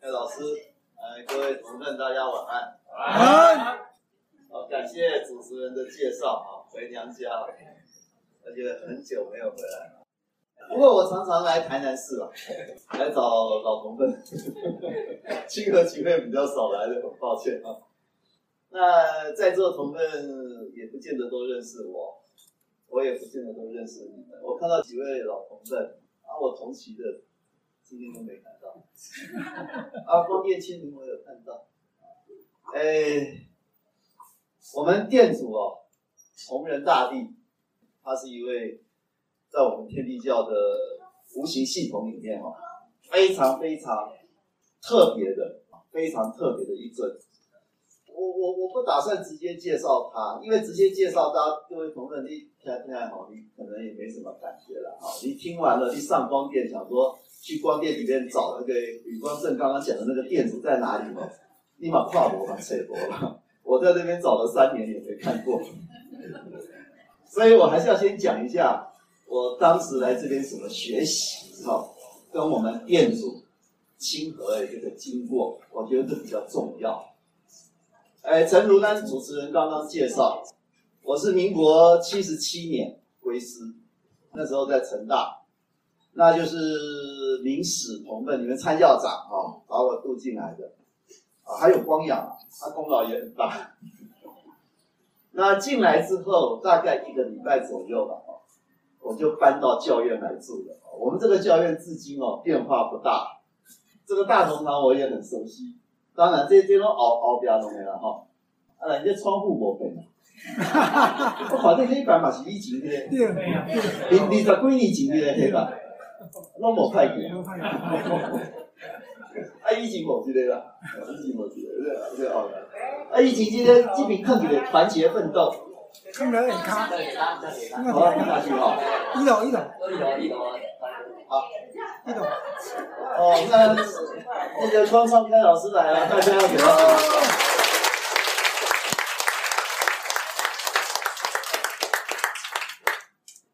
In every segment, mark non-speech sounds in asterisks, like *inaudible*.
蔡老师，呃，各位同仁，大家晚安。晚安。好，感谢主持人的介绍啊，回娘家了，而且很久没有回来了。不过我常常来台南市啊，来找老同奋，亲和集会比较少来的，很抱歉啊。那在座同奋也不见得都认识我，我也不见得都认识你们。我看到几位老同奋，啊，我同期的今天都没看到。啊，光电亲民我有看到。哎，我们店主哦，崇仁大帝，他是一位在我们天地教的无形系统里面哦，非常非常特别的，非常特别的一尊。我我我不打算直接介绍他，因为直接介绍大家，各位同奋，你听听好，你可能也没什么感觉了哈。你听完了，你上光电想说去光电里面找那个吕光正刚刚讲的那个店主在哪里吗？立马跨博嘛，扯博了。我在那边找了三年也没看过，所以我还是要先讲一下我当时来这边怎么学习，哈跟我们店主亲和的这个经过，我觉得这比较重要。哎，陈如丹主持人刚刚介绍，我是民国七十七年归师，那时候在成大，那就是明史同的，你们参校长啊、哦，把我渡进来的。啊，还有光阳，他功劳也很大。*laughs* 那进来之后，大概一个礼拜左右吧，我就搬到教院来住了。我们这个教院至今哦变化不大，这个大同堂我也很熟悉。当然这些都熬熬边都没了哈。啊，人家窗户我变了。*laughs* 我反正黑板嘛是以前的，对啊，二二十几年前的黑板，拢无歹过。啊，以前无这个啦，以前无这个，这个哦。啊，以前这个这边看起来团结奋斗。看来很卡。好，下去哈。一楼，一楼。一楼，一楼。好，一楼。哦，那那个庄昌开老师来了，大家要给他。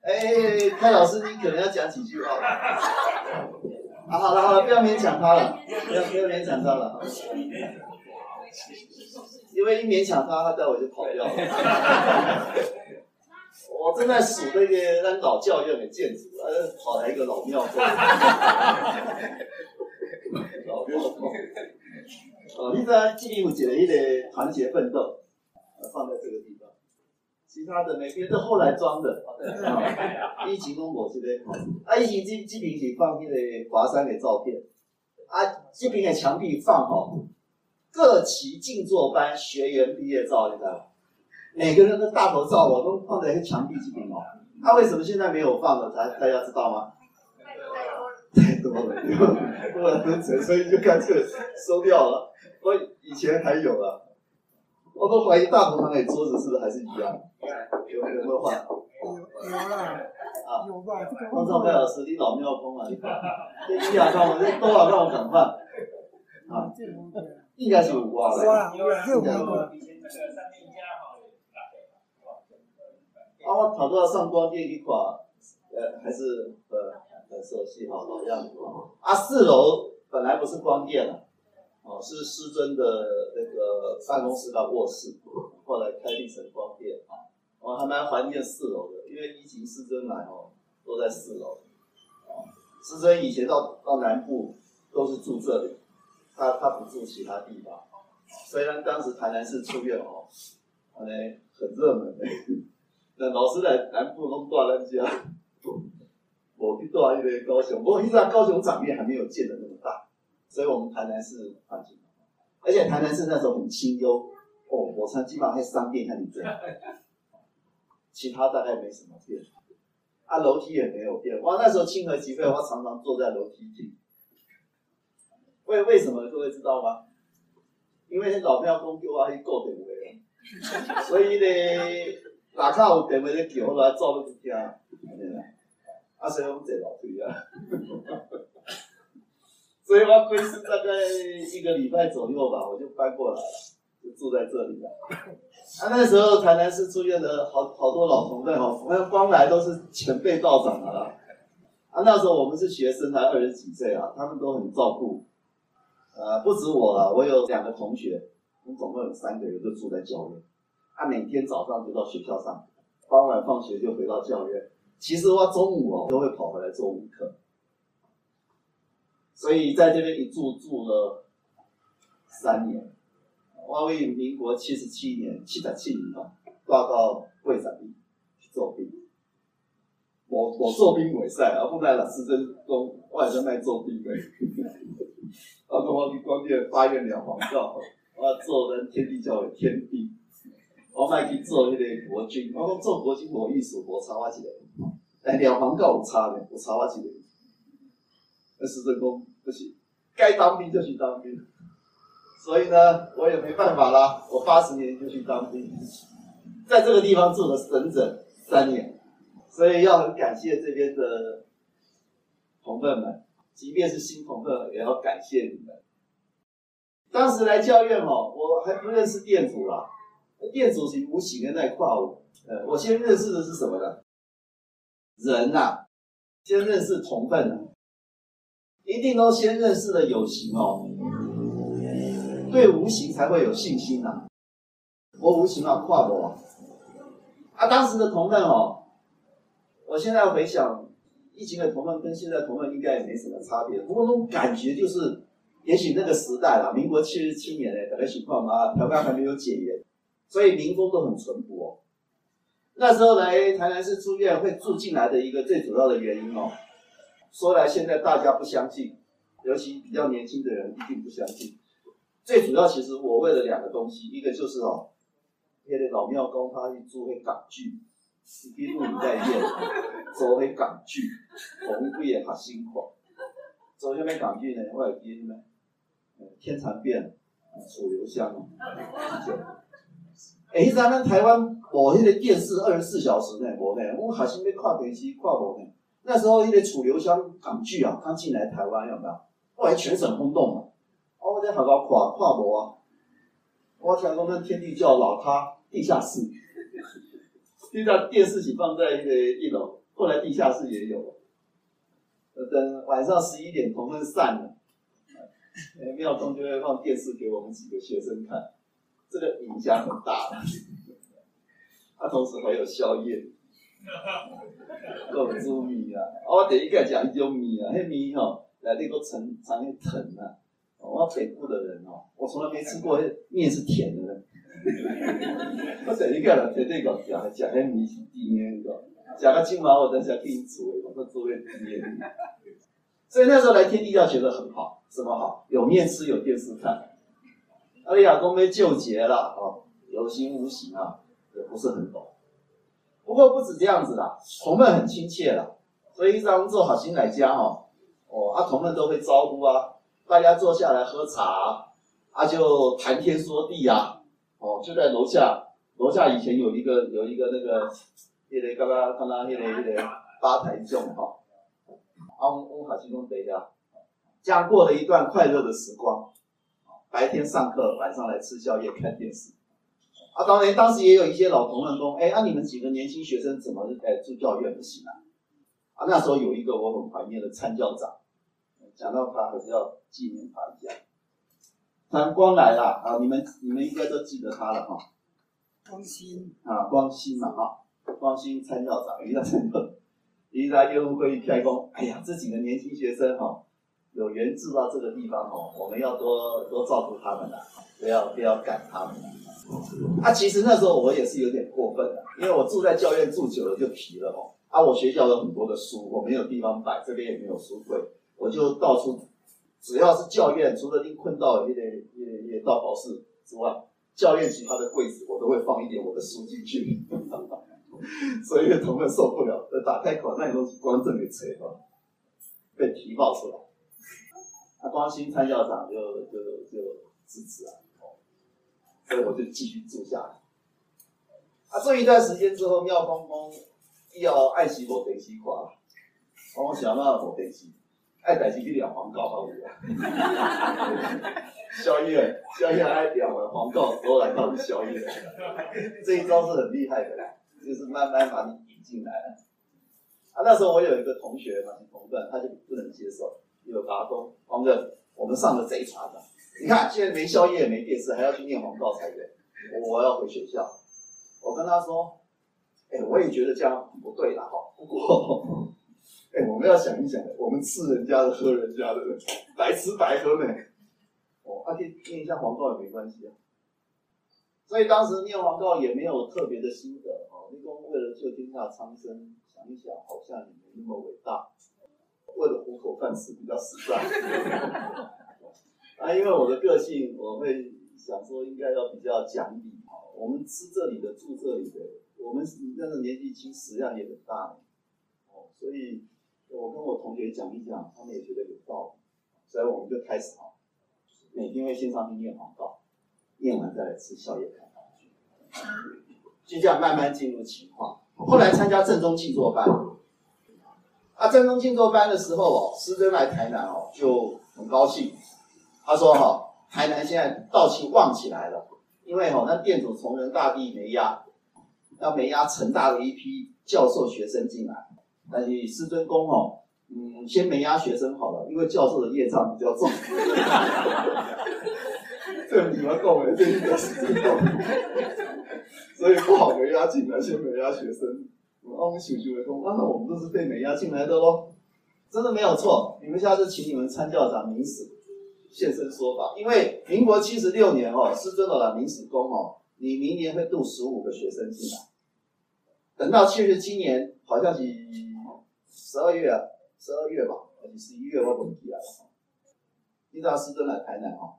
哎，开老师，你可能要讲几句话。啊，好了好了，不要勉强他了，不要不要勉强他了，因为一勉强他，他待会就跑掉了。我正在数那个那老教院的建筑，呃，跑来一个老庙。老庙公。哦，你在记录起来一个团结奋斗，放在这个地方。其他的每边都后来装的，啊，疫情中我这边，啊，疫情这这边是放那个华山的照片，啊，这边的墙壁放好各期静坐班学员毕业照，你知道吗？每个人的大头照我都放在墙壁这边哦。他、啊、为什么现在没有放了？大大家知道吗？太多了，对，*laughs* 所以就干脆收掉了。我以前还有了。我都怀疑大同堂的桌子是不是还是一样？有有没有换？有有了啊！有吧？方丈派老师，你老庙公啊！你这一两趟我这多少让我敢换？啊，应该是五挂了。啊，我跑到上光电一块，呃，还是呃很熟悉哈，老样子。啊，四楼本来不是光电了。哦，是师尊的那个办公室到卧室，后来开辟成光电啊。我还蛮怀念四楼的，因为疫情师尊来哦，都在四楼。啊，师尊以前到到南部都是住这里，他他不住其他地方。虽然当时台南市出院哦，可能很热门的，那老师在南部都挂人家，我去挂一个高雄，不过一直高雄场面还没有建的那么大。所以我们台南市环境，而且台南市那时候很清幽哦，我常基本上在商店看你这样，其他大概没什么变，啊，楼梯也没有变。哇，那时候清河集会，我常常坐在楼梯听。为为什么各位知道吗？因为老庙公叫我去顾点位，所以呢，哪卡有点位的叫我来照都不听，啊，所以我们坐楼梯啊。所以我归师大概一个礼拜左右吧，我就搬过来了，就住在这里了。*laughs* 啊，那时候台南市住院的好好多老同辈哦，那光来都是前辈道长了。啊，那时候我们是学生，才二十几岁啊，他们都很照顾。呃，不止我了，我有两个同学，我们总共有三个人都住在教院，他每天早上就到学校上，傍晚放学就回到教院。其实我中午哦都会跑回来做午课，所以在这边一住住了三年。我为民国七十七年七十七年嘛，挂到会长去做兵。我我做兵未使，啊，后来老师就讲，我也在卖做兵 *laughs* 的。我讲我去光电发愿了黄告，我做人天地教的天地，我卖去做那个国军。我讲做国军无意思，无差我一个。但了黄告有差的，有差我一个。那师尊讲不行，该当兵就去当兵。所以呢，我也没办法啦。我八十年就去当兵，在这个地方住了整整三年。所以要很感谢这边的同奋们，即便是新同奋，也要感谢你们。当时来教院哦，我还不认识店主啦，店主是无形的那块我，呃，我先认识的是什么呢？人呐、啊，先认识同奋呐，一定都先认识了有形哦，对无形才会有信心呐、啊。我无形啊，跨我啊，当时的同奋哦。我现在回想，以前的同奋跟现在同奋应该也没什么差别。不过那种感觉就是，也许那个时代啦，民国七十七年诶，大概情况嘛，台湾还没有解严，所以民风都很淳朴。那时候来台南市住院会住进来的一个最主要的原因哦，说来现在大家不相信，尤其比较年轻的人一定不相信。最主要其实我为了两个东西，一个就是哦，那个老庙公他去住那港剧。司机路你在演，做迄港剧，红贵的学辛苦。做什么港剧呢？我会记什么？天蚕变，楚留香。哎，咱们台湾无迄个电视二十四小时呢，无呢。我学生要看电视，看无呢。那时候，迄个楚留香港剧啊，刚进来台湾，有没有？后来全省轰动嘛。我在学校看，看无啊。我听说那天地叫老咖地下室。*laughs* 现在电视机放在那个一楼，后来地下室也有。等晚上十一点同奋散了，庙公就会放电视给我们几个学生看，这个影响很大。他同时还有宵夜，够煮米啊！我第一个讲一种米啊，那米吼来那个层长得疼啊。我北部的人哦，我从来没吃过面是甜的。*laughs* 我第一个人绝对讲讲讲迄米是甜的，讲个金毛我等下给你煮，我说做会甜。所以那时候来天地教觉得很好，什么好？有面吃，有电视看。阿里亚公被救劫了哦，有形无形啊，也不是很懂。不过不止这样子啦，同奋很亲切啦，所以一张做好心来家哦，哦，阿同奋都会招呼啊，大家坐下来喝茶，啊就谈天说地啊。哦，就在楼下，楼下以前有一个有一个那个，那个刚刚刚刚那个那个吧台种哈，啊，我我好激动等一下，这样过了一段快乐的时光，白天上课，晚上来吃宵夜看电视，啊，当然当时也有一些老同仁说，哎，啊你们几个年轻学生怎么哎住教院不行啊？啊，那时候有一个我很怀念的参教长，讲到他还是要纪念他一下。谭光来了啊！你们你们应该都记得他了哈。光兴啊，光兴嘛哈，光兴参教长，一个参教，一在业务会议开工。哎呀，这几个年轻学生哈，有缘住到这个地方哦，我们要多多照顾他们呐，不要不要赶他们。啊，其实那时候我也是有点过分的，因为我住在教院住久了就疲了哦。啊，我学校有很多的书，我没有地方摆，这边也没有书柜，我就到处。只要是教院，除了拎困到一点一点一点到考室之外，教院其他的柜子我都会放一点我的书进去，*laughs* 所以同奋受不了，打开口那东西光正给吹了，被提报出来。那光兴参教长就就就支持啊，所以我就继续住下来。啊，住一段时间之后，庙公公要爱惜我电视看，我想要我电视。爱带起去两黄告好不好？宵夜，*laughs* 宵夜爱两黄告，都来当宵夜。这一招是很厉害的，就是慢慢把你引进来。啊，那时候我有一个同学嘛，同奋，他就不能接受，有打工，黄哥，我们上了贼船了。你看现在没宵夜没电视，还要去念黄告才对。我要回学校，我跟他说，哎，我也觉得这样不对了哈。不过，*laughs* 哎，我们要想一想，我们吃人家的喝人家的，白吃白喝呢。哦，而且念一下黄告也没关系啊。所以当时念黄告也没有特别的心得哦。立功为了救天下苍生，想一想，好像也没那么伟大。为了糊口饭吃比较实在。*laughs* 啊，因为我的个性，我会想说应该要比较讲理啊。我们吃这里的，住这里的，我们那个年纪轻，食量也很大哦。所以，我跟我同学讲一讲，他们也觉得有道理。所以我们就开始哈，每天会先上去念广告，念完再来吃宵夜看。就这样慢慢进入情况。后来参加正宗静坐班，啊，正宗静坐班的时候哦，师尊来台南哦，就很高兴。他说哈，台南现在道气旺起来了，因为哈那店主崇仁大地没压，要没压成大的一批教授学生进来，但是师尊公哦，嗯，先没压学生好了，因为教授的业障比较重。*laughs* 这你们够没？这应该是师尊公，所以不好没压进来，先没压学生。我们修修的说，那我们都是被美压进来的喽，真的没有错。你们下次请你们参教长明史。现身说法，因为民国七十六年哦，师尊的明史公哦，你明年会渡十五个学生进来，等到七十七年，好像是十二月，十二月吧，还是十一月我忘记了。你知道师尊来台南哦，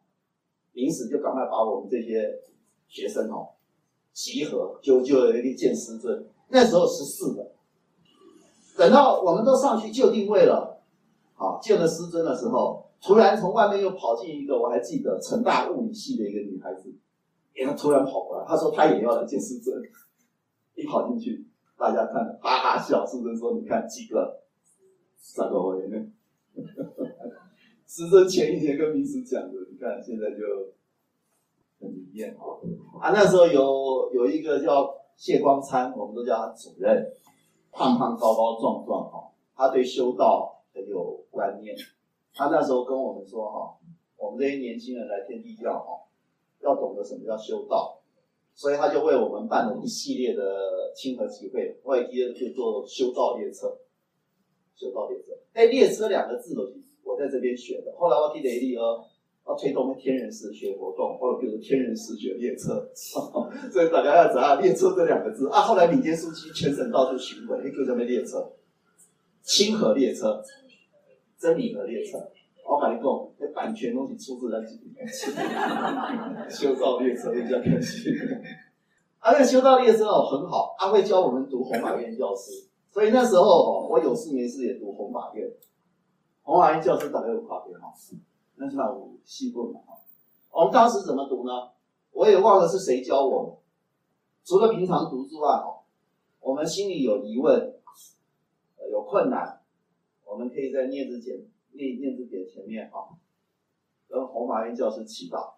明史就赶快把我们这些学生哦集合，就就去见师尊。那时候十四个，等到我们都上去就定位了，啊，见了师尊的时候。突然从外面又跑进一个，我还记得成大物理系的一个女孩子，哎，她突然跑过来，她说她也要来见师尊。一跑进去，大家看哈哈笑。师尊说：“你看几个，三个会员呢？”师尊前一天跟明史讲的，你看现在就很灵验啊。啊，那时候有有一个叫谢光参，我们都叫他主任，胖胖高高壮壮哈，他对修道很有观念。他那时候跟我们说哈，我们这些年轻人来天地教哈，要懂得什么叫修道，所以他就为我们办了一系列的亲和集会，外地就做修道列车。修道列车，哎，列车两个字都是我在这边学的。后来我记得一哦，要推动天人视觉活动，或者比如天人视觉列车，*laughs* 所以大家要知道列车这两个字啊。后来李天书记全省到处巡回，就叫什么列车？清河列车。真理的列车，我跟你讲，这版权东西出自咱自己。*laughs* 修道列车比较可惜。啊，那修道列车哦很好，他会教我们读红马院教师，所以那时候哦，我有事没事也读红马院。红马院教师大概有跨边哈，那是那我细问嘛哈。我们当时怎么读呢？我也忘了是谁教我们。除了平常读之外哦，我们心里有疑问，有困难。我们可以在念字典、念念字典前面哈，跟弘法院教师祈祷，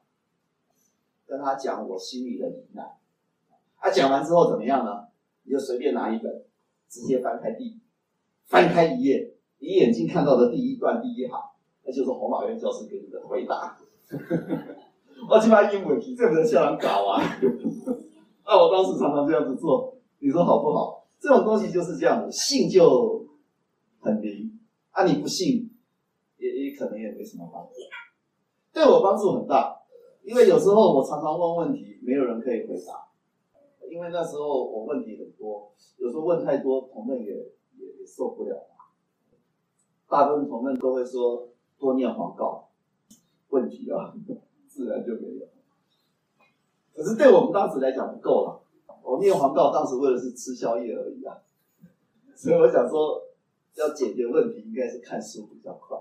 跟他讲我心里的疑难。他、讲完之后怎么样呢？你就随便拿一本，直接翻开第，翻开一页，你眼睛看到的第一段第一行，那就是弘法院教师给你的回答。*laughs* 我起码英文题，这不能叫人搞啊！*laughs* 那、我当时常常这样子做，你说好不好？这种东西就是这样子，信就很灵。啊、你不信，也也可能也没什么帮助。对我帮助很大，因为有时候我常常问问题，没有人可以回答。因为那时候我问题很多，有时候问太多，同奋也也受不了。大部分同奋都会说多念黄告，问题啊自然就没有。可是对我们当时来讲不够了，我念黄告当时为的是吃宵夜而已啊，所以我想说。要解决问题，应该是看书比较快。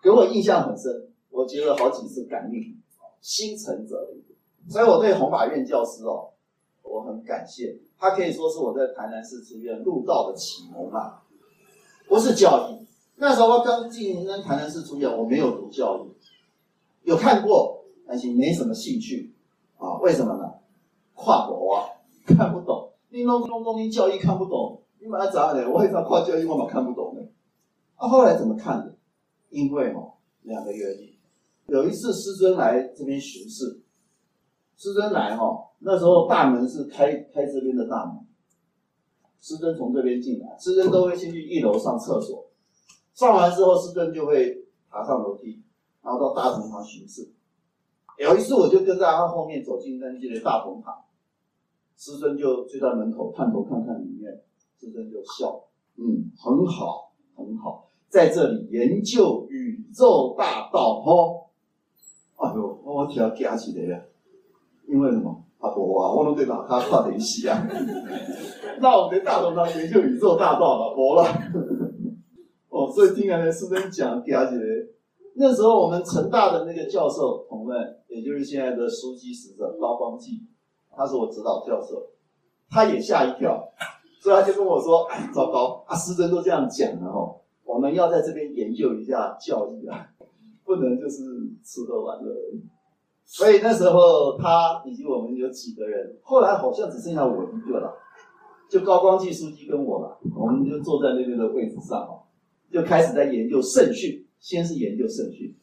给我印象很深，我觉得好几次感应，心诚则灵。所以我对弘法院教师哦，我很感谢，他可以说是我在台南市书院入道的启蒙啊，不是教义。那时候我刚进那台南市书院，我没有读教育，有看过，但是没什么兴趣啊。为什么呢？跨国啊，*laughs* 看不懂。你弄弄弄，你教育看不懂。你把它砸了，我为啥跨教育我嘛看不懂呢？啊，后来怎么看的？因为哦，两个原因。有一次师尊来这边巡视，师尊来哈，那时候大门是开开这边的大门，师尊从这边进来，师尊都会先去一楼上厕所，上完之后师尊就会爬上楼梯，然后到大同堂巡视。有一次我就跟在他后面走进那间的大同堂，师尊就就在门口探头看看里面，师尊就笑，嗯，很好，很好，在这里研究宇宙大道哦。哎呦，我听惊起来了，因为什么？啊，无啊，我拢对大咖看电视啊。那我们大同堂研究宇宙大道了，无了。所以听人家师尊讲惊起来。那时候我们成大的那个教授同们，也就是现在的书记使者高光济，他是我指导教授，他也吓一跳，*laughs* 所以他就跟我说：“哎，糟糕，啊，师尊都这样讲了哦，我们要在这边研究一下教义啊。”不能就是吃喝玩乐而已，所以那时候他以及我们有几个人，后来好像只剩下我一个了，就高光济书记跟我了，我们就坐在那边的位置上哦，就开始在研究圣训，先是研究圣训，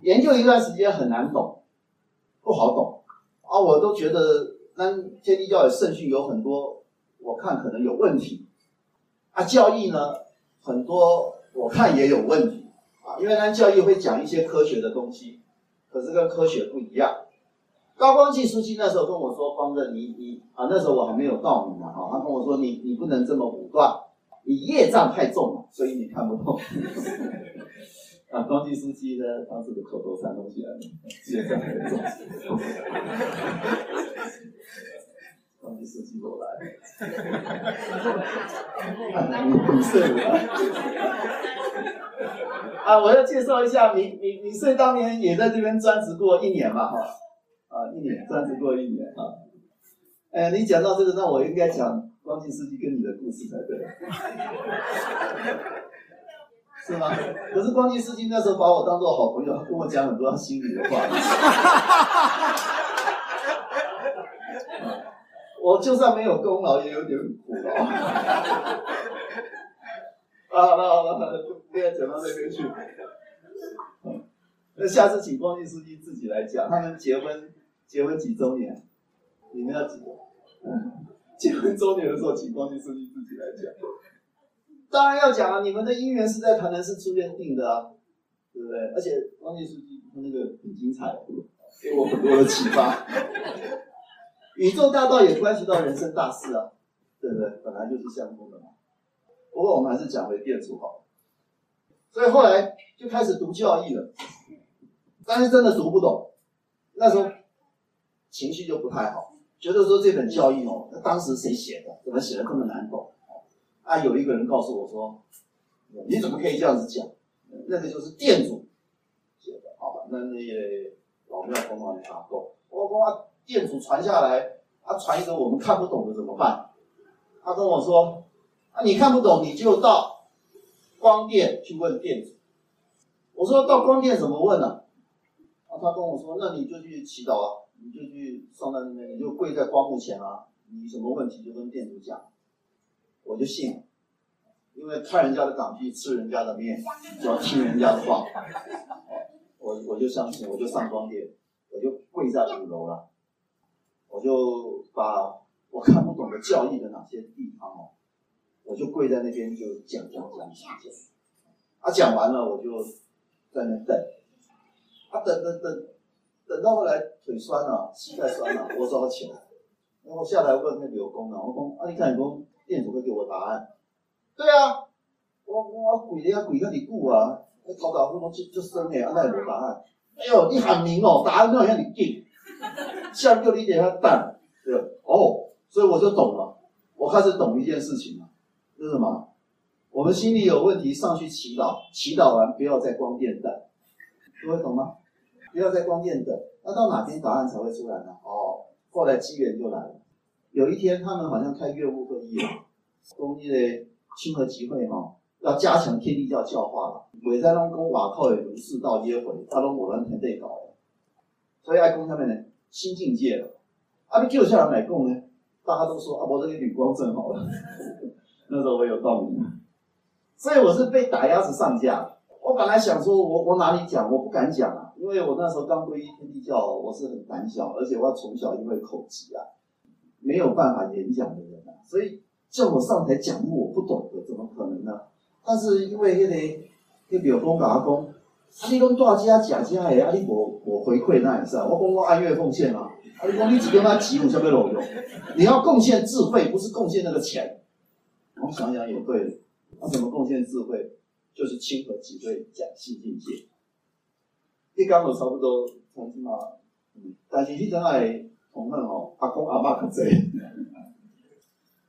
研究一段时间很难懂，不好懂啊，我都觉得那天地教的圣训有很多，我看可能有问题，啊，教义呢很多我看也有问题啊。因为那教义会讲一些科学的东西，可是跟科学不一样。高光济书记那时候跟我说：“方正，你你啊，那时候我还没有到你呢哈。”他跟我说：“你你不能这么武断，你业障太重了，所以你看不懂。*laughs* ”啊，光济书记呢，当时的口头禅东西来了，业障太重。光济书记过来，五岁了。啊，我要介绍一下，米米米穗当年也在这边专职过一年嘛，哈，啊，一年专职过一年啊。哎，你讲到这个，那我应该讲光济书记跟你的故事才对，*laughs* 是吗？可是光济书记那时候把我当做好朋友，跟我讲很多他心里的话。*laughs* 我就算没有功劳，也有点苦劳。*laughs* 啊，好了好了好了，不要讲到那边去。那下次请光济书记自己来讲，他们结婚结婚几周年？你们要几？结婚周年的时候，请光济书记自己来讲。当然要讲啊，你们的姻缘是在台南市出现定的啊，对不对？而且光济书记他那个很精彩，给我很多的启发。宇宙大道也关系到人生大事啊，对不对？本来就是相通的嘛。不过我们还是讲回店主好了，所以后来就开始读教义了，但是真的读不懂，那时候情绪就不太好，觉得说这本教义哦，那当时谁写的？怎么写的这么难懂？啊，有一个人告诉我说，你怎么可以这样子讲？那个就是店主写的，好吧？那那些老庙公安打斗，我说啊，电阻传下来，他传一个我们看不懂的怎么办？他跟我说。啊，你看不懂，你就到光殿去问店主。我说到光殿怎么问呢？啊，他跟我说，那你就去祈祷啊，你就去上那边，你就跪在光幕前啊，你什么问题就跟店主讲。我就信，因为看人家的港币，吃人家的面，就要听人家的话。我我就相信，我就上光殿，我就跪在五楼了，我就把我看不懂的教义的哪些地方哦。我就跪在那边就讲讲讲讲讲，他讲完了我就在那等，他等等等，等到后来腿酸了，膝盖酸了，我只好起来，然后下来问那刘工了，我说啊，你看你工店主会给我答案？对啊，我我跪的要跪个你顾啊，那头脑不就就生诶，那有答案？哎呦，你喊名哦，答案都好像你记，下面就理解他蛋，对哦，所以我就懂了，我开始懂一件事情了。是什么？我们心里有问题，上去祈祷，祈祷完不要再光电蛋，各位懂吗？不要在光殿等，那到哪边答案才会出来呢？哦，后来机缘就来了。有一天，他们好像开月务会议了，公益的亲和集会哈，要加强天地教教化了。伟在龙公瓦靠也如是道耶回，他拢我们团队搞的，所以爱公他们呢新境界了。啊，你救下来买供呢？大家都说啊，我这个女光正好了。*laughs* 那时候我有道理，所以我是被打压着上架。我本来想说我，我哪里讲，我不敢讲啊，因为我那时候刚皈依天地教，我是很胆小，而且我从小因为口疾啊，没有办法演讲的人啊，所以叫我上台讲我不懂的，怎么可能呢？但是因为那个那个庙公甲我讲，啊你讲大家假家的，啊你我我回馈那也是啊，我讲我按月奉献啊，啊你讲你只跟他急，有啥物路用？你要贡献智慧，不是贡献那个钱。我想想也对，那、啊、怎么贡献智慧？就是亲和即会讲心境界。一刚好差不多，同志嘛，但是你真爱同奋哦，阿公阿妈可贼。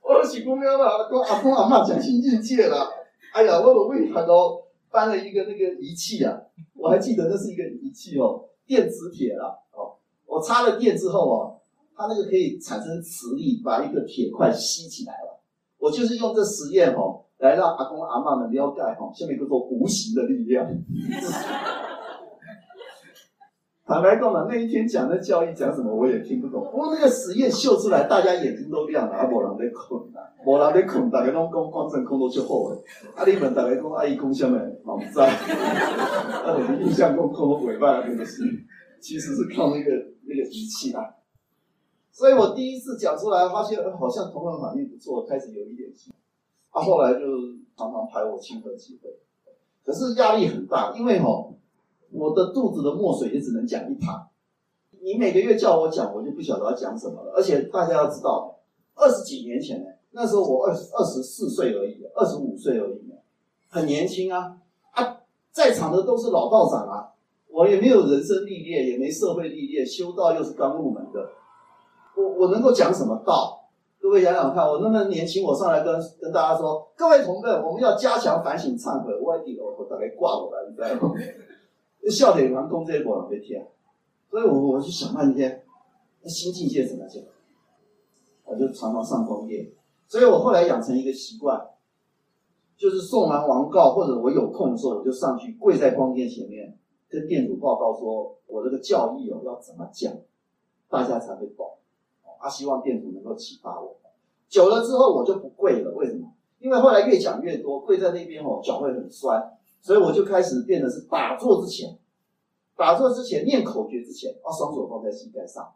我是公庙嘛，阿公阿公阿妈讲心境界了。哎呀，我我为他都搬了一个那个仪器啊，我还记得那是一个仪器哦，电磁铁啦，哦，我插了电之后哦，它那个可以产生磁力，把一个铁块吸起来了。我就是用这实验哦。来让阿公阿嬷们了解哈，下面叫做无形的力量。*laughs* 坦白讲嘛，那一天讲的教义讲什么我也听不懂。不过那个实验秀出来，大家眼睛都亮了。啊，无人在困啊，无人在困，大家拢讲光真空都就好诶。阿，你们大家讲阿姨讲什么？我不知道。啊，我印象中空都尾巴那个是，其实是靠那个那个仪器啊。所以我第一次讲出来，发现好像同样反应不错，开始有一点信。他、他、后来就常常排我亲和机会，可是压力很大，因为吼，我的肚子的墨水也只能讲一堂。你每个月叫我讲，我就不晓得要讲什么了。而且大家要知道，二十几年前呢，那时候我二二十四岁而已，二十五岁而已，很年轻啊。啊，在场的都是老道长啊，我也没有人生历练，也没社会历练，修道又是刚入门的，我我能够讲什么道？各位想想看，我那么年轻，我上来跟跟大家说，各位同辈，我们要加强反省忏悔。我一我我大概挂我了，你知道吗？笑点蛮攻这些波浪被贴，所以我我就想半天，那新境界怎么讲？我就常常上光殿，所以我后来养成一个习惯，就是送完王告或者我有空的时候，我就上去跪在光殿前面，跟店主报告说我这个教义哦要怎么讲，大家才会懂。他希望店主能够启发我。久了之后，我就不跪了。为什么？因为后来越讲越多，跪在那边哦，脚会很酸。所以我就开始变得是打坐之前，打坐之前念口诀之前，啊，双手放在膝盖上，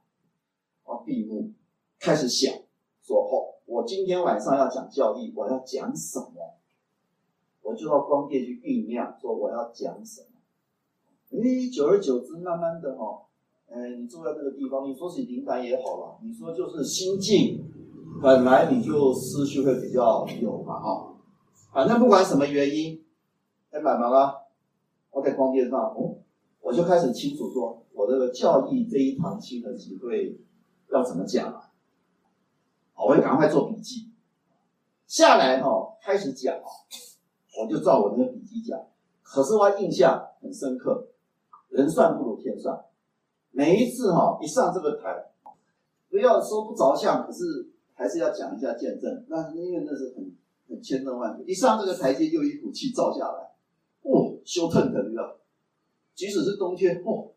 啊，闭目，开始想，说哦，我今天晚上要讲教义，我要讲什么？我就到光殿去酝酿，说我要讲什么？诶，久而久之，慢慢的哦。哎，你住在这个地方，你说是灵感也好了，你说就是心境，本来你就思绪会比较有嘛，哈。反正不管什么原因，哎，买忙了，我在光殿上，哦，我就开始清楚说，我这个教义这一堂新的集会要怎么讲啊？我会赶快做笔记，下来哈，开始讲，我就照我那个笔记讲。可是我印象很深刻，人算不如天算。每一次哈，一上这个台，不要说不着相，可是还是要讲一下见证。那因为那是很很千真万确，一上这个台阶，又一股气照下来，哦，羞腾腾的。即使是冬天，哦，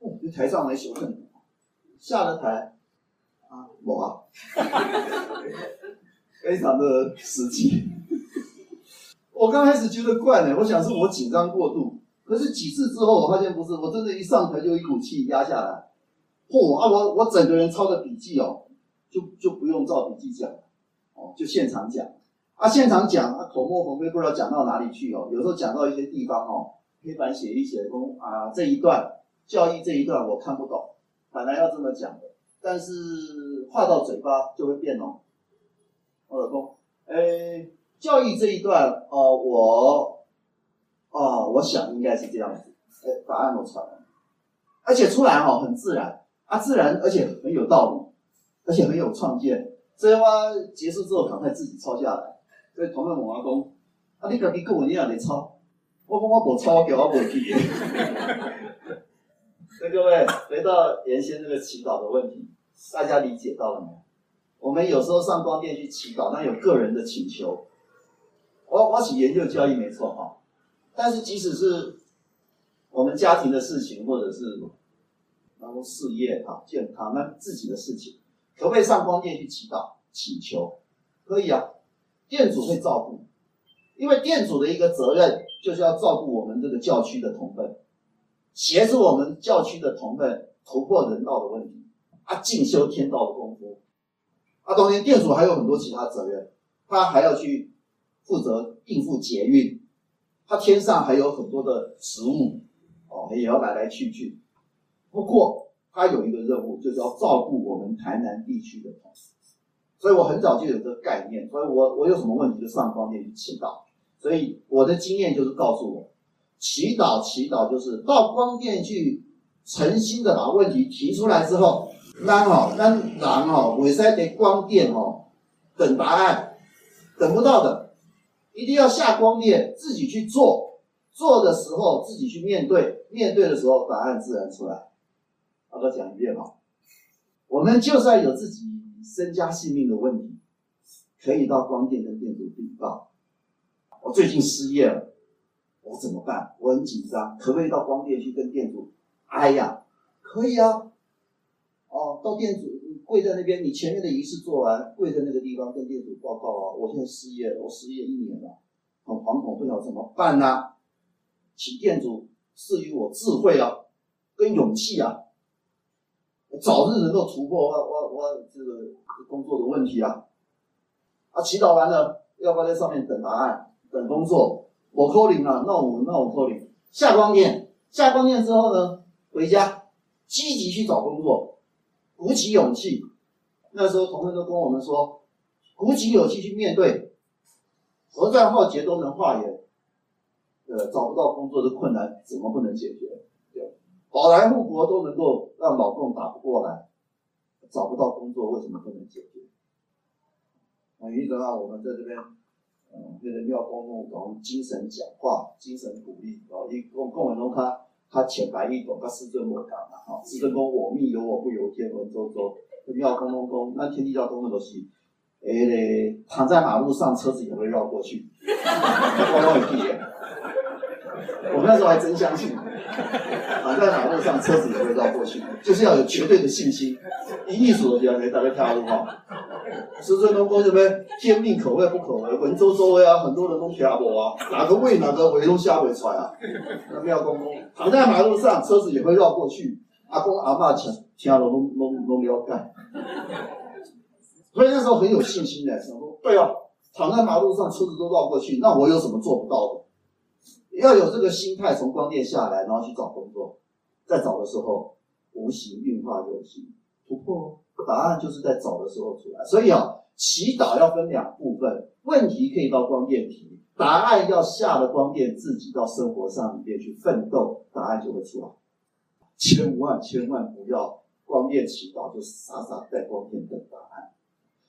哦，台上来羞腾腾，下了台，啊，我啊，*laughs* 非常的实际。我刚开始觉得怪呢，我想是我紧张过度。可是几次之后，我发现不是，我真的，一上台就一股气压下来，嚯啊！我我整个人抄的笔记哦，就就不用照笔记讲，哦，就现场讲啊，现场讲啊，口沫横飞，不知道讲到哪里去哦。有时候讲到一些地方哦，黑板写一写，说啊这一段教义这一段我看不懂，本来要这么讲的，但是话到嘴巴就会变哦。我老公，哎，教义这一段哦，我。哦，我想应该是这样子。哎，答案都出来了，而且出来哈很自然啊，自然而且很有道理，而且很有创建。所以我结束之后赶快自己抄下来。所以同奋问我讲，啊，你自己跟我一样来抄？我讲我不抄，我叫我不会记。*laughs* 所以各位回到原先那个祈祷的问题，大家理解到了没有？我们有时候上光殿去祈祷，那有个人的请求。我我是研究教义没错哈。但是，即使是我们家庭的事情，或者是然后事业啊、健康，那自己的事情，可不可以上光殿去祈祷、祈求？可以啊，店主会照顾，因为店主的一个责任就是要照顾我们这个教区的同奋，协助我们教区的同奋突破人道的问题，啊，进修天道的功夫。啊，当然店主还有很多其他责任，他还要去负责应付捷运，他天上还有很多的职务，哦，也要来来去去。不过他有一个任务，就是要照顾我们台南地区的同事。所以我很早就有这个概念，所以我我有什么问题就上光电去祈祷。所以我的经验就是告诉我，祈祷祈祷就是到光电去诚心的把问题提出来之后，咱哦，咱人哦，未使在光电哦等答案，等不到的，一定要下光电自己去做，做的时候自己去面对，面对的时候答案自然出来。好，我讲一遍哈，我们就算有自己。身家性命的问题，可以到光电跟店主禀报。我最近失业了，我怎么办？我很紧张，可不可以到光电去跟店主？哎呀，可以啊。哦，到店主跪在那边，你前面的仪式做完，跪在那个地方跟店主报告啊。我现在失业，我失业一年了，很惶恐，不知道怎么办呢、请店主赐予我智慧啊，跟勇气啊。早日能够突破我我我这个工作的问题啊！啊，祈祷完了，要不要在上面等答案、等工作？我 calling 啊，那我那我 calling。下光电，下光电之后呢，回家积极去找工作，鼓起勇气。那时候同事都跟我们说，鼓起勇气去面对，何战浩劫都能化解。呃，找不到工作的困难，怎么不能解决？对保来护国都能够让老共打不过来，找不到工作为什么不能解决？啊，因此啊，我们在这边，嗯，对着庙公公讲精神讲话，精神鼓励啊，一共共文中他他浅白易懂，他师尊莫讲嘛，啊，师尊公我命由我不由天，文绉绉，庙公公公那天地教公的都是，哎嘞，躺在马路上车子也会绕过去，*laughs* 光光有屁眼，我们那时候还真相信。躺在马路上，车子也会绕过去，就是要有绝对的信心。一艺术的人，大家跳路哈。师尊都说什么？天命可畏不可违，文绉绉的啊，很多人都听不啊，哪个畏哪个违都瞎会出来啊。那庙公公躺在马路上，车子也会绕过去。阿公阿嬷听听了都都都了解。所以那时候很有信心的，想说对啊，躺在马路上，车子都绕过去，那我有什么做不到的？要有这个心态，从光电下来，然后去找工作，在找的时候，无形运化有形，突破哦答案就是在找的时候出来。所以啊，祈祷要分两部分，问题可以到光电提，答案要下了光电，自己到生活上里面去奋斗，答案就会出来。千万千万不要光电祈祷就傻傻在光电等答案，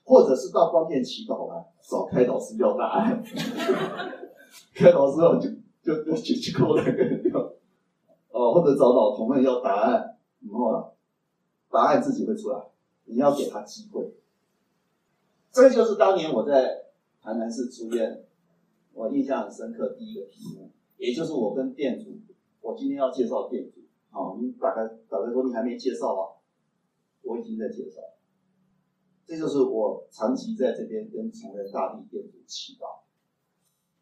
或者是到光电祈祷了找开导师要答案，*laughs* 开导师要就。就就去去扣那个，哦，或者找老同们要答案，然后答案自己会出来，你要给他机会。这就是当年我在台南市出院，我印象很深刻第一个题目，也就是我跟店主，我今天要介绍店主，好，你大概大概说你还没介绍啊，我已经在介绍。这就是我长期在这边跟崇仁大地店主祈祷，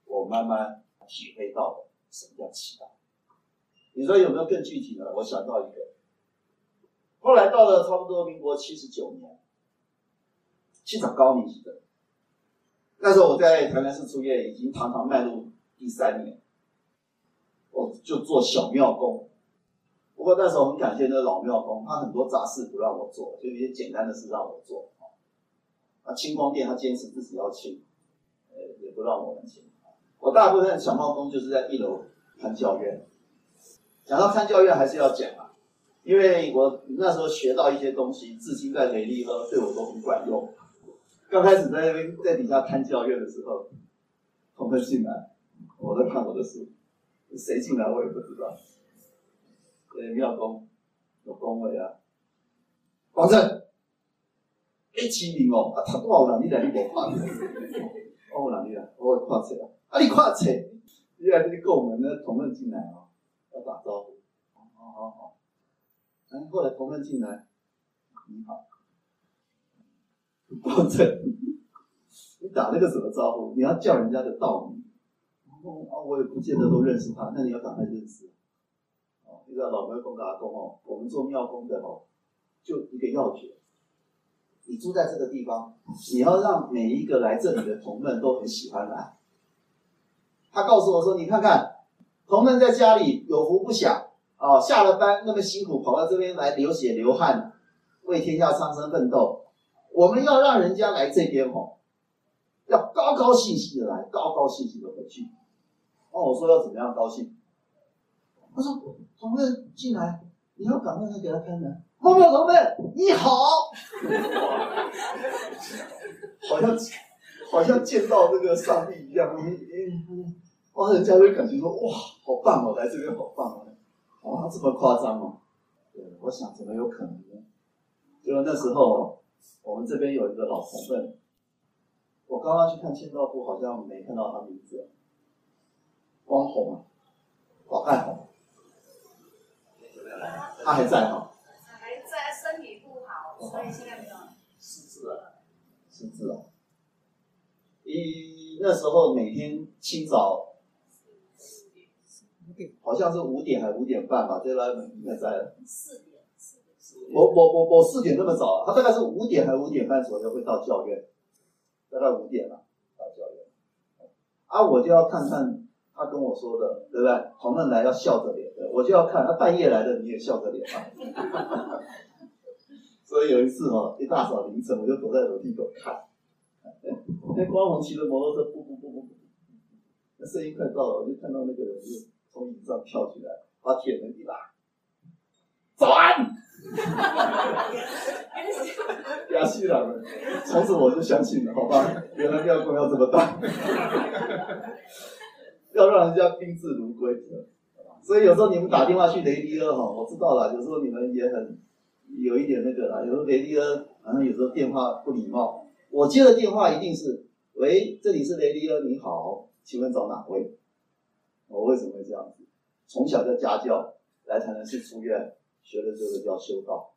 我慢慢。体会到了什么叫祈祷？你说有没有更具体的？我想到一个，后来到了差不多民国七十九年，去找高年级的，那时候我在台南市出院，已经堂堂迈入第三年，我就做小庙工。不过那时候很感谢那个老庙工，他很多杂事不让我做，就一些简单的事让我做。啊，清光电他坚持自己要清，呃，也不让我们清。我大部分小庙工就是在一楼看教院，讲到看教院还是要讲啊，因为我那时候学到一些东西，至今在雷力和对我都很管用。刚开始在那边在底下看教院的时候，同奋进来，我在看我的书，谁进来我也不知道。对，庙公有公位啊，保证一起名哦，啊，他多少人你来你无看，我有人你来，我会看出来。啊！你快切，你来这里跟我们的同奋进来哦，要打招呼。好好好。然后来同奋进来，你好。抱歉，你打了个什么招呼？你要叫人家的道名。哦，啊，我也不见得都认识他，那你要赶快认识。哦，你知道老庙公跟阿公哦，我们做庙公的哦，就一个要诀，你住在这个地方，你要让每一个来这里的同门都很喜欢来。他告诉我说，你看看，同门在家里有福不享哦，下了班那么辛苦跑到这边来流血流汗，为天下苍生奋斗，我们要让人家来这边哦，要高高兴兴的来，高高兴兴的回去。哦，我说要怎么样高兴？他说：“同门进来，你要赶快来给他开门。默默同门你好，好像好像见到那个上帝一样。哇，人家会感觉说哇，好棒哦，来这边好棒哦。哇，这么夸张哦？对，我想怎么有可能呢？就那时候，我们这边有一个老同门，我刚刚去看签到簿，好像没看到他名字。光红啊，老汉红。”他还在哈，还在，身体不好，所以现在没有。失智了，失智了。一那时候每天清早，好像是五点还是五点半吧，就来应该在了。四点，四点。我我我我四点那么早，他大概是五点还是五点半左右会到教院，大概五点了到教院。啊，我就要看看。他跟我说的，对不对？同仁来要笑着脸的，我就要看他半夜来的，你也笑着脸嘛。*laughs* 所以有一次哦，一大早凌晨，我就躲在楼梯口看，那光宏骑着摩托车，不不不不，那声音快到了，我就看到那个人就从椅子上跳起来，把铁门一拉，早安。亚西郎了，从此我就相信了，好吧，原来庙公要这么大。*laughs* 要让人家宾至如归，所以有时候你们打电话去雷迪尔哈，我知道了。有时候你们也很有一点那个啦，有时候雷迪尔好像有时候电话不礼貌。我接的电话一定是：喂，这里是雷迪尔，你好，请问找哪位？我为什么会这样子？从小在家教，来才能去书院学的这个叫修道，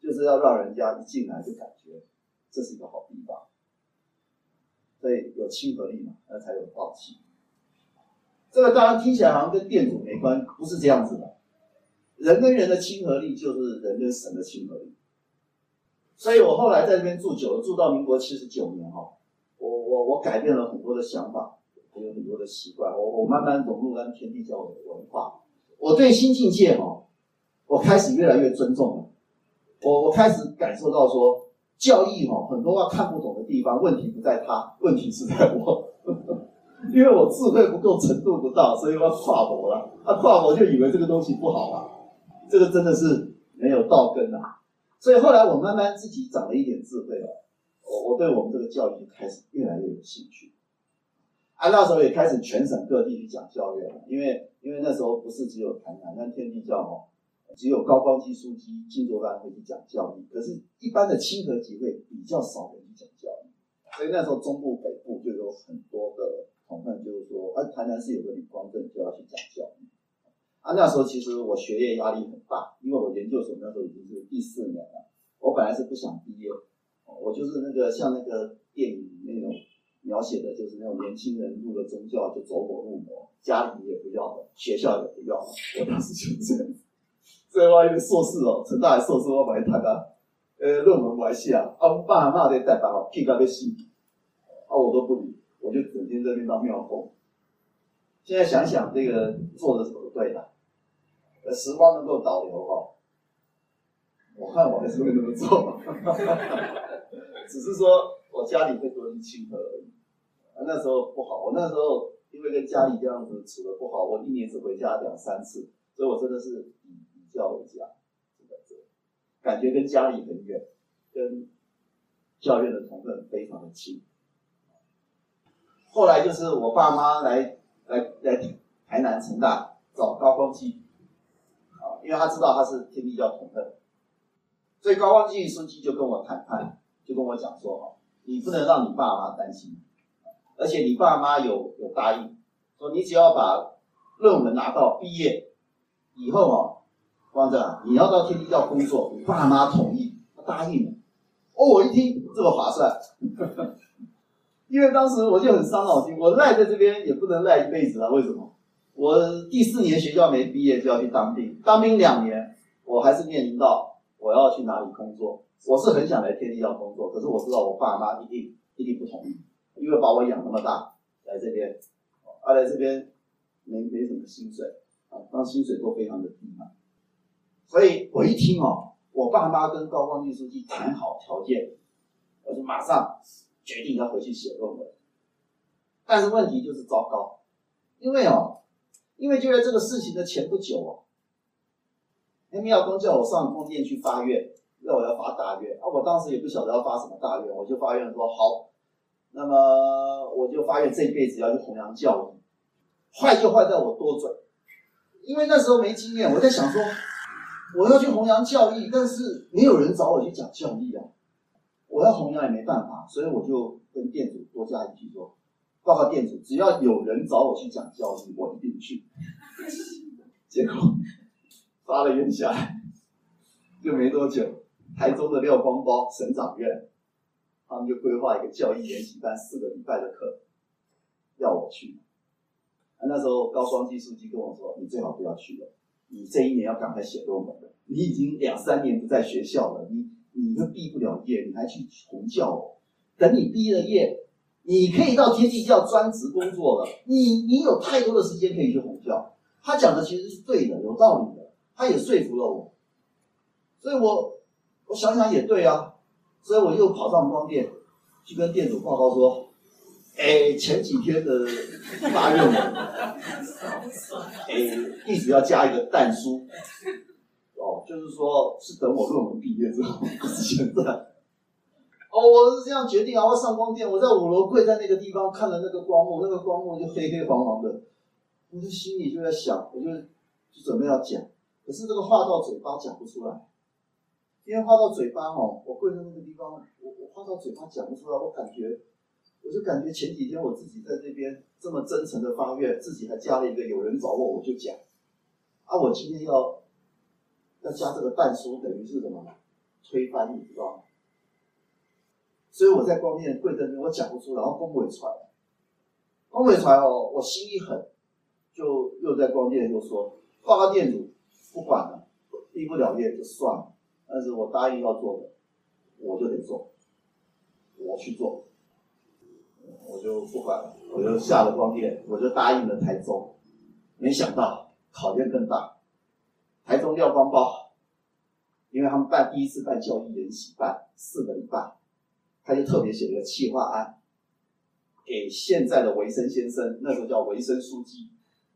就是要让人家一进来就感觉这是一个好地方，所以有亲和力嘛，那才有道气。这个当然听起来好像跟店主没关，不是这样子的。人跟人的亲和力就是人跟神的亲和力。所以我后来在这边住久了，住到民国七十九年哈，我我我改变了很多的想法，习惯，我我慢慢融入了天地教的文化。我对新境界哦，我开始越来越尊重了。我我开始感受到说，教义哦很多要看不懂的地方，问题不在他，问题是在我。*laughs* 因为我智慧不够，程度不到，所以我要跨博了。他、啊、跨博就以为这个东西不好啊，这个真的是没有道根啊。所以后来我慢慢自己长了一点智慧了，我我对我们这个教育开始越来越有兴趣。啊，那时候也开始全省各地去讲教育了，因为因为那时候不是只有台南，那天地教哦，只有高光基书记、静坐班会去讲教育，可是一般的亲和集会比较少人去讲教育，所以那时候中部北部就有很多的。同样就是说，啊，台南市有个李光正就要去讲教育，啊，那时候其实我学业压力很大，因为我研究所那时候已经是第四年了，我本来是不想毕业，我就是那个像那个电影那种描写的，就是那种年轻人入了宗教就走火入魔，家庭也不要了，学校也不要了，我当时就这样子，所以我一个硕士哦，成大的硕士我买一台啊，呃，论文我还写啊，我爸妈在带班哦，屁干被洗，啊，我都不理。我就整天在那边当庙公。现在想想，这个做的是不对的。呃，时光能够倒流哦，我看我还是会那么做。*laughs* 只是说我家里会多一亲和而已。那时候不好，我那时候因为跟家里这样子处的不好，我一年只回家两三次，所以我真的是以以教为家，感觉跟家里很远，跟教院的同分非常的亲。后来就是我爸妈来来来台南成大找高光基，啊，因为他知道他是天地教同分，所以高光基书记就跟我谈判，就跟我讲说，哈，你不能让你爸妈担心，而且你爸妈有有答应，说你只要把论文拿到毕业以后啊，光正，你要到天地教工作，你爸妈同意，他答应了，哦，我一听这么划算。因为当时我就很伤脑筋，我赖在这边也不能赖一辈子啊。为什么？我第四年学校没毕业就要去当兵，当兵两年，我还是面临到我要去哪里工作。我是很想来天地要工作，可是我知道我爸妈一定一定不同意，因为把我养那么大，来这边，啊，来这边没没什么薪水啊，当薪水都非常的低嘛。所以我一听哦，我爸妈跟高光进书记谈好条件，我就马上决定要回去写论文。但是问题就是糟糕，因为哦，因为就在这个事情的前不久哦，那庙公叫我上宫殿去发愿，要我要发大愿啊，我当时也不晓得要发什么大愿，我就发愿说好，那么我就发愿这一辈子要去弘扬教育。坏就坏在我多嘴，因为那时候没经验，我在想说。我要去弘扬教义，但是没有人找我去讲教义啊！我要弘扬也没办法，所以我就跟店主多加一句说：“报告店主，只要有人找我去讲教义，我一定去。*laughs* ”结果发了愿下来，就没多久，台中的廖光包省长院，他们就规划一个教义研习班四个礼拜的课，要我去。那时候高光基书记跟我说：“你最好不要去了。”你这一年要赶快写论文了，你已经两三年不在学校了，你你都毕不了业，你还去弘教？等你毕了业，你可以到天地教专职工作了，你你有太多的时间可以去弘教。他讲的其实是对的，有道理的，他也说服了我，所以我我想想也对啊，所以我又跑上光电去跟店主报告说。哎，前几天的发愿文，哎，一直要加一个蛋书，哦，就是说是等我论文毕业之后，不是现在。哦，我是这样决定啊，我上光电，我在五楼跪在那个地方看了那个光幕，那个光幕就黑黑黄黄的，我就心里就在想，我就就准备要讲，可是这个话到嘴巴讲不出来，因为话到嘴巴哦，我跪在那个地方，我我话到嘴巴讲不出来，我感觉。我就感觉前几天我自己在这边这么真诚的发愿，自己还加了一个有人找我我就讲，啊，我今天要要加这个半书，等于是什么？推翻你知道吗？所以我在光面跪在那，我讲不出，然后公委传，公委传哦，我心一狠，就又在光电又说，报告店主，不管了，毕不了业就算了，但是我答应要做的，我就得做，我去做。我就不管了，我就下了光电，我就答应了台中，没想到考验更大。台中廖光包，因为他们办第一次办教育研习办四个礼拜，他就特别写了个企划案，给现在的维生先生，那时候叫维生书记，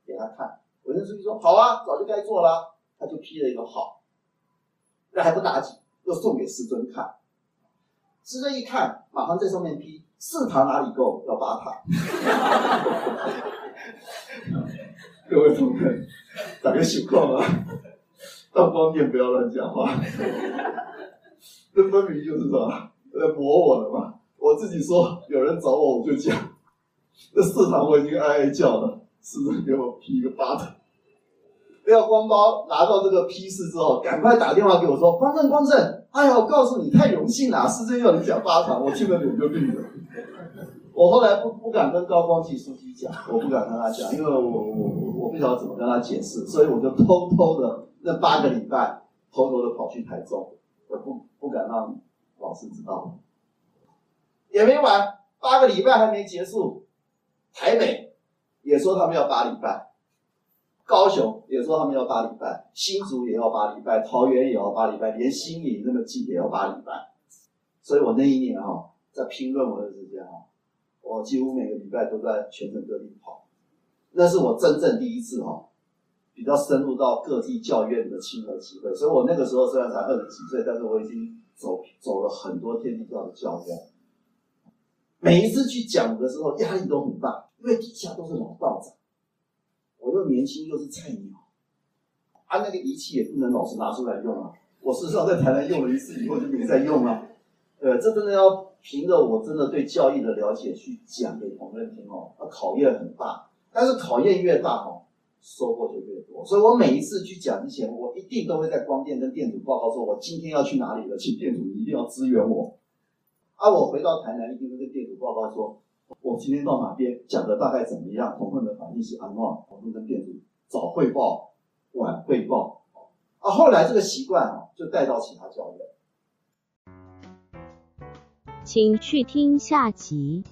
给他看。维生书记说好啊，早就该做了，他就批了一个好。那还不打紧，又送给师尊看，师尊一看，马上在上面批。四堂哪里够？要八堂。*laughs* 各位同仁，打个情况啊，到方便不要乱讲话。这分明就是什么？在磨我的嘛。我自己说有人找我，我就讲。这四堂我已经哀哀叫了，师尊给我批一个八堂。要光包拿到这个批示之后，赶快打电话给我说：“光正，光正，哎呀，我告诉你，太荣幸了，师尊要你讲八堂，我听了脸就绿了。”我后来不不敢跟高光启书记讲，我不敢跟他讲，因为我我我不晓得怎么跟他解释，所以我就偷偷的那八个礼拜，偷偷的跑去台中，我不不敢让老师知道。也没完，八个礼拜还没结束，台北也说他们要八礼拜，高雄也说他们要八礼拜，新竹也要八礼拜，桃园也要八礼拜，连新营那个季也要八礼拜，所以我那一年哈、哦，在拼论文的时间哈、哦。我几乎每个礼拜都在全省各地跑，那是我真正第一次哈，比较深入到各地教院的亲和机会。所以我那个时候虽然才二十几岁，但是我已经走走了很多天地教的教院。每一次去讲的时候，压力都很大，因为底下都是老道长，我又年轻又是菜鸟，啊，那个仪器也不能老是拿出来用啊。我事实上在台南用了一次以后就没再用了，呃，这真的要。凭着我真的对教育的了解去讲给同仁听哦，那考验很大，但是考验越大哦，收获就越多。所以我每一次去讲之前，我一定都会在光电跟店主报告说，我今天要去哪里了，请店主一定要支援我。啊，我回到台南一定会跟店主报告说，我今天到哪边讲的大概怎么样，同奋的反应是安诺，同奋跟店主早汇报，晚汇报。啊，后来这个习惯啊，就带到其他教练。请去听下集。